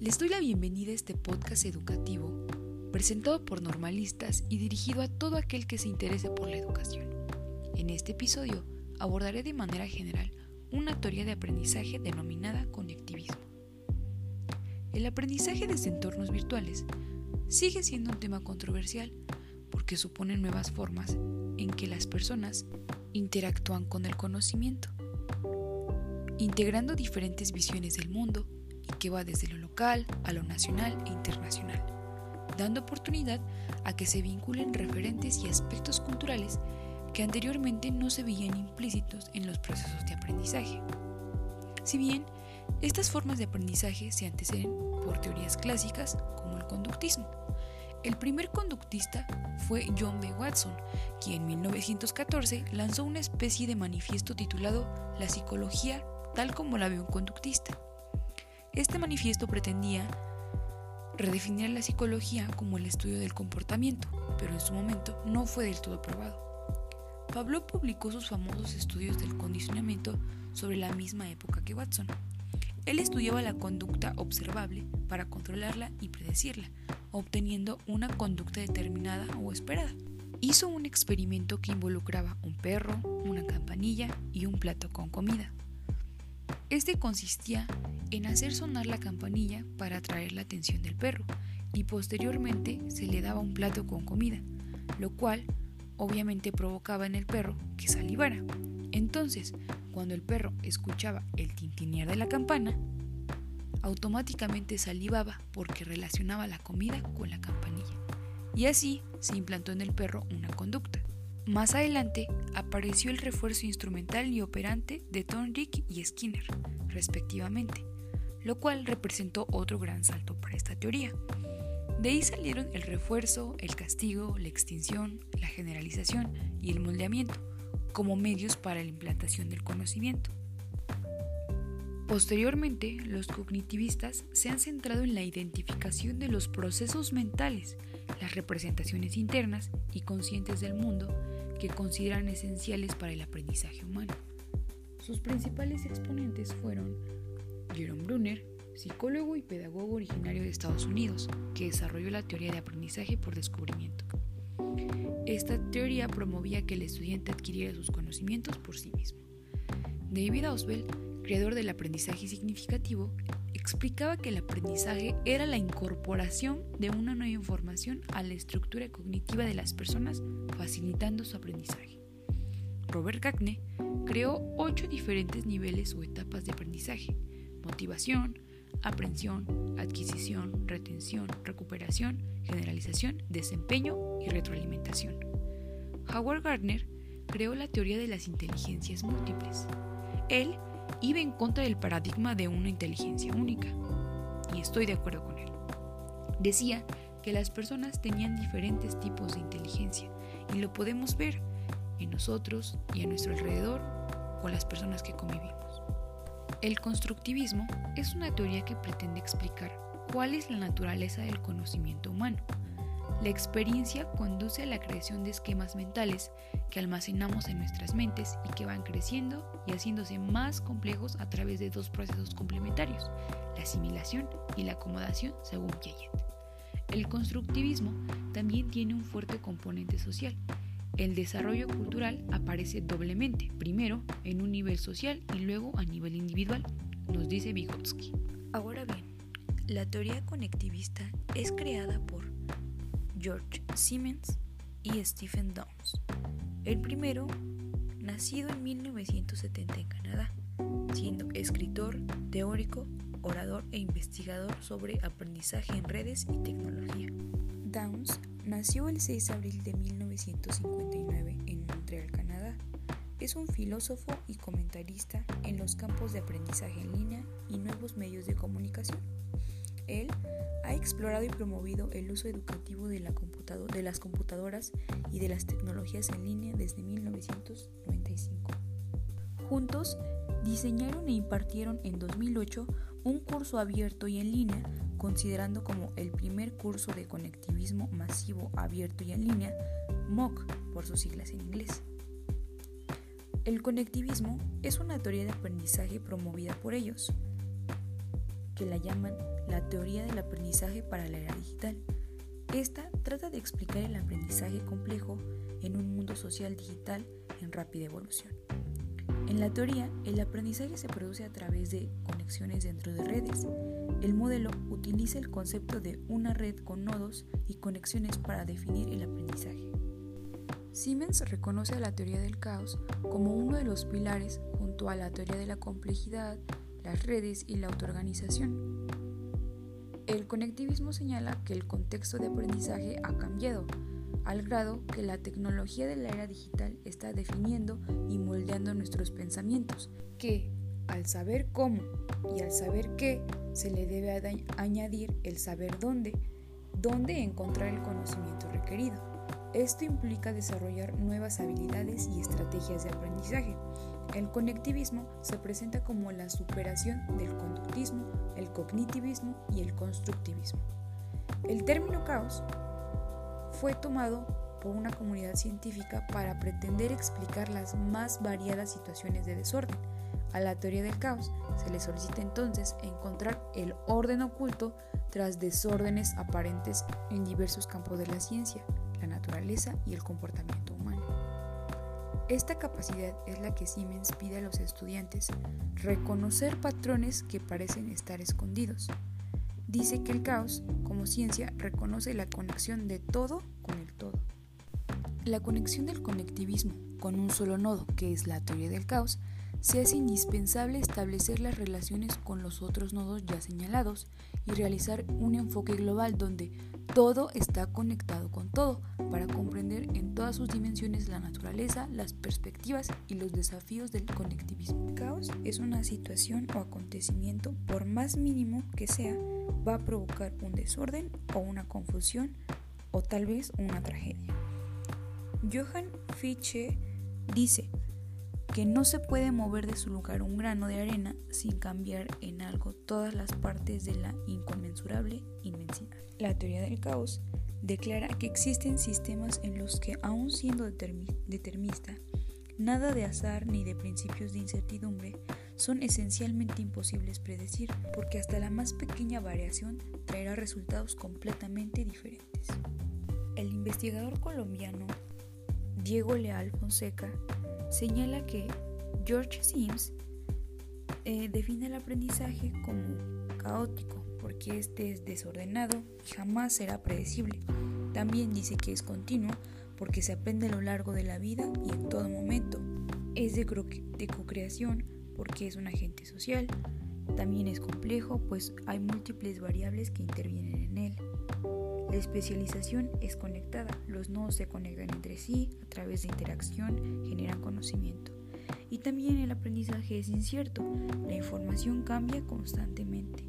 Les doy la bienvenida a este podcast educativo presentado por normalistas y dirigido a todo aquel que se interese por la educación. En este episodio abordaré de manera general una teoría de aprendizaje denominada conectivismo. El aprendizaje desde entornos virtuales sigue siendo un tema controversial porque supone nuevas formas en que las personas interactúan con el conocimiento, integrando diferentes visiones del mundo que va desde lo local a lo nacional e internacional, dando oportunidad a que se vinculen referentes y aspectos culturales que anteriormente no se veían implícitos en los procesos de aprendizaje. Si bien estas formas de aprendizaje se anteceden por teorías clásicas como el conductismo, el primer conductista fue John B. Watson, quien en 1914 lanzó una especie de manifiesto titulado La psicología tal como la ve un conductista. Este manifiesto pretendía redefinir la psicología como el estudio del comportamiento, pero en su momento no fue del todo probado. Pablo publicó sus famosos estudios del condicionamiento sobre la misma época que Watson. Él estudiaba la conducta observable para controlarla y predecirla, obteniendo una conducta determinada o esperada. Hizo un experimento que involucraba un perro, una campanilla y un plato con comida. Este consistía en hacer sonar la campanilla para atraer la atención del perro y posteriormente se le daba un plato con comida, lo cual obviamente provocaba en el perro que salivara. Entonces, cuando el perro escuchaba el tintinear de la campana, automáticamente salivaba porque relacionaba la comida con la campanilla. Y así se implantó en el perro una conducta. Más adelante apareció el refuerzo instrumental y operante de Thorndike y Skinner, respectivamente, lo cual representó otro gran salto para esta teoría. De ahí salieron el refuerzo, el castigo, la extinción, la generalización y el moldeamiento como medios para la implantación del conocimiento. Posteriormente, los cognitivistas se han centrado en la identificación de los procesos mentales, las representaciones internas y conscientes del mundo que consideran esenciales para el aprendizaje humano. Sus principales exponentes fueron Jerome Brunner, psicólogo y pedagogo originario de Estados Unidos, que desarrolló la teoría de aprendizaje por descubrimiento. Esta teoría promovía que el estudiante adquiriera sus conocimientos por sí mismo. David Ausubel creador del aprendizaje significativo, explicaba que el aprendizaje era la incorporación de una nueva información a la estructura cognitiva de las personas, facilitando su aprendizaje. Robert Cagne creó ocho diferentes niveles o etapas de aprendizaje, motivación, aprensión, adquisición, retención, recuperación, generalización, desempeño y retroalimentación. Howard Gardner creó la teoría de las inteligencias múltiples. Él iba en contra del paradigma de una inteligencia única. Y estoy de acuerdo con él. Decía que las personas tenían diferentes tipos de inteligencia y lo podemos ver en nosotros y a nuestro alrededor con las personas que convivimos. El constructivismo es una teoría que pretende explicar cuál es la naturaleza del conocimiento humano la experiencia conduce a la creación de esquemas mentales que almacenamos en nuestras mentes y que van creciendo y haciéndose más complejos a través de dos procesos complementarios, la asimilación y la acomodación según Piaget. El constructivismo también tiene un fuerte componente social. El desarrollo cultural aparece doblemente, primero en un nivel social y luego a nivel individual, nos dice Vygotsky. Ahora bien, la teoría conectivista es creada por George Siemens y Stephen Downes. El primero, nacido en 1970 en Canadá, siendo escritor, teórico, orador e investigador sobre aprendizaje en redes y tecnología. Downes nació el 6 de abril de 1959 en Montreal, Canadá. Es un filósofo y comentarista en los campos de aprendizaje en línea y nuevos medios de comunicación. Él ha explorado y promovido el uso educativo de, la de las computadoras y de las tecnologías en línea desde 1995. Juntos, diseñaron e impartieron en 2008 un curso abierto y en línea, considerando como el primer curso de conectivismo masivo abierto y en línea, MOOC por sus siglas en inglés. El conectivismo es una teoría de aprendizaje promovida por ellos, que la llaman la teoría del aprendizaje para la era digital. Esta trata de explicar el aprendizaje complejo en un mundo social digital en rápida evolución. En la teoría, el aprendizaje se produce a través de conexiones dentro de redes. El modelo utiliza el concepto de una red con nodos y conexiones para definir el aprendizaje. Siemens reconoce a la teoría del caos como uno de los pilares junto a la teoría de la complejidad, las redes y la autoorganización. El conectivismo señala que el contexto de aprendizaje ha cambiado, al grado que la tecnología de la era digital está definiendo y moldeando nuestros pensamientos, que al saber cómo y al saber qué se le debe añadir el saber dónde, dónde encontrar el conocimiento requerido. Esto implica desarrollar nuevas habilidades y estrategias de aprendizaje. El conectivismo se presenta como la superación del conductismo, el cognitivismo y el constructivismo. El término caos fue tomado por una comunidad científica para pretender explicar las más variadas situaciones de desorden. A la teoría del caos se le solicita entonces encontrar el orden oculto tras desórdenes aparentes en diversos campos de la ciencia, la naturaleza y el comportamiento. Esta capacidad es la que Siemens pide a los estudiantes reconocer patrones que parecen estar escondidos, dice que el caos, como ciencia, reconoce la conexión de todo con el todo. La conexión del conectivismo con un solo nodo, que es la teoría del caos, se hace indispensable establecer las relaciones con los otros nodos ya señalados y realizar un enfoque global donde todo está conectado con todo para comprender en todas sus dimensiones la naturaleza, las perspectivas y los desafíos del conectivismo. El caos es una situación o acontecimiento, por más mínimo que sea, va a provocar un desorden o una confusión o tal vez una tragedia. Johann Fichte dice que no se puede mover de su lugar un grano de arena sin cambiar en algo todas las partes de la inconmensurable inmensidad. La teoría del caos declara que existen sistemas en los que, aun siendo determinista, nada de azar ni de principios de incertidumbre son esencialmente imposibles predecir porque hasta la más pequeña variación traerá resultados completamente diferentes. El investigador colombiano Diego Leal Fonseca señala que George Sims eh, define el aprendizaje como caótico porque este es desordenado y jamás será predecible. También dice que es continuo porque se aprende a lo largo de la vida y en todo momento. Es de, de co-creación porque es un agente social. También es complejo, pues hay múltiples variables que intervienen en él. La especialización es conectada, los nodos se conectan entre sí, a través de interacción generan conocimiento. Y también el aprendizaje es incierto, la información cambia constantemente.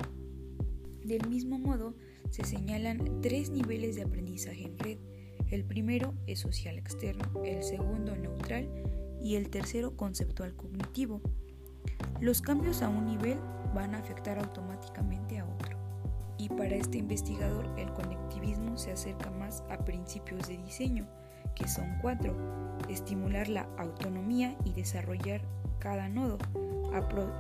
Del mismo modo, se señalan tres niveles de aprendizaje en red. El primero es social externo, el segundo neutral y el tercero conceptual cognitivo. Los cambios a un nivel van a afectar automáticamente a otro. Y para este investigador el conectivismo se acerca más a principios de diseño, que son cuatro. Estimular la autonomía y desarrollar cada nodo,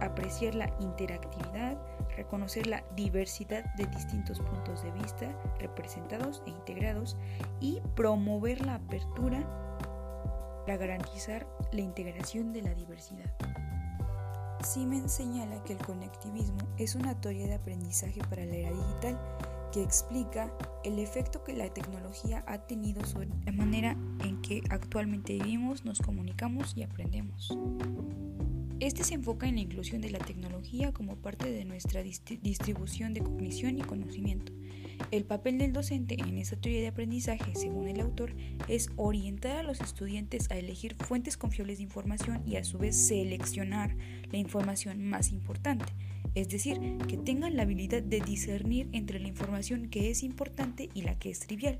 apreciar la interactividad, reconocer la diversidad de distintos puntos de vista representados e integrados y promover la apertura para garantizar la integración de la diversidad. Siemens señala que el conectivismo es una teoría de aprendizaje para la era digital que explica el efecto que la tecnología ha tenido sobre la manera en que actualmente vivimos, nos comunicamos y aprendemos. Este se enfoca en la inclusión de la tecnología como parte de nuestra distribución de cognición y conocimiento el papel del docente en esta teoría de aprendizaje, según el autor, es orientar a los estudiantes a elegir fuentes confiables de información y a su vez seleccionar la información más importante, es decir, que tengan la habilidad de discernir entre la información que es importante y la que es trivial.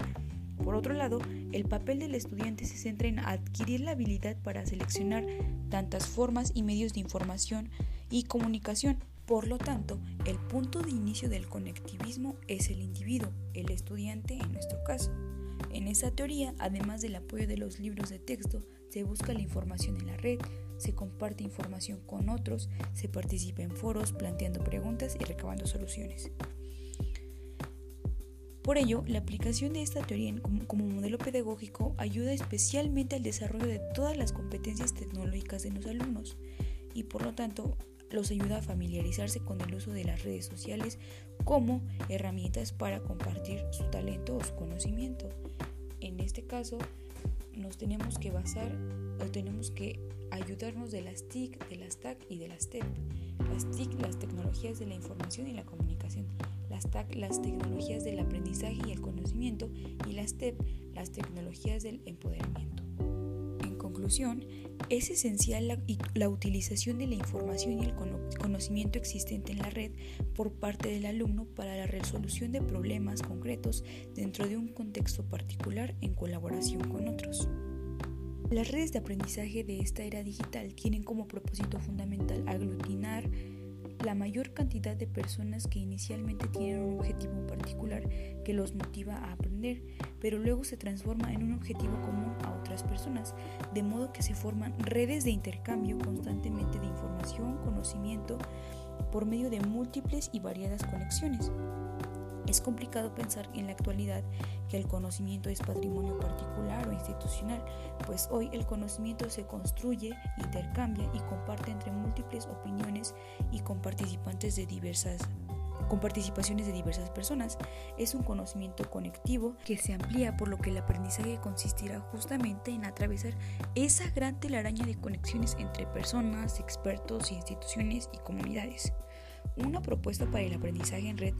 Por otro lado, el papel del estudiante se centra en adquirir la habilidad para seleccionar tantas formas y medios de información y comunicación por lo tanto, el punto de inicio del conectivismo es el individuo, el estudiante en nuestro caso. En esta teoría, además del apoyo de los libros de texto, se busca la información en la red, se comparte información con otros, se participa en foros planteando preguntas y recabando soluciones. Por ello, la aplicación de esta teoría como, modelo pedagógico ayuda especialmente al desarrollo de todas las competencias tecnológicas de los alumnos y por lo tanto los ayuda a familiarizarse con el uso de las redes sociales como herramientas para compartir su talento o su conocimiento. En este caso, nos tenemos que basar o tenemos que ayudarnos de las TIC, de las TAC y de las TEP. Las TIC, las tecnologías de la información y la comunicación. Las TAC, las tecnologías del aprendizaje y el conocimiento. Y las TEP, las tecnologías del empoderamiento. En conclusión, es esencial la, la, utilización de la información y el conocimiento existente en la red por parte del alumno para la resolución de problemas concretos dentro de un contexto particular en colaboración con otros. Las redes de aprendizaje de esta era digital tienen como propósito fundamental aglutinar la mayor cantidad de personas que inicialmente tienen un objetivo particular que los motiva a aprender, pero luego se transforma en un objetivo común a otras personas, de modo que se forman redes de intercambio constantemente de información, conocimiento, por medio de múltiples y variadas conexiones. Es complicado pensar en la actualidad que el conocimiento es patrimonio particular o institucional, pues hoy el conocimiento se construye, intercambia y comparte entre múltiples opiniones y con participantes de diversas con participaciones de diversas personas. Es un conocimiento conectivo que se amplía por lo que el aprendizaje consistirá justamente en atravesar esa gran telaraña de conexiones entre personas, expertos, instituciones y comunidades. Una propuesta para el aprendizaje en red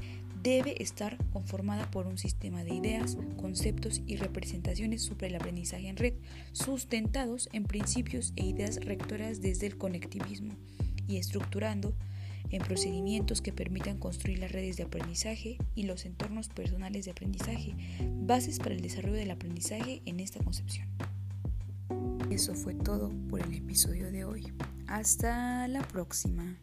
debe estar conformada por un sistema de ideas, conceptos y representaciones sobre el aprendizaje en red, sustentados en principios e ideas rectoras desde el conectivismo y estructurando en procedimientos que permitan construir las redes de aprendizaje y los entornos personales de aprendizaje, bases para el desarrollo del aprendizaje en esta concepción. Eso fue todo por el episodio de hoy. Hasta la próxima.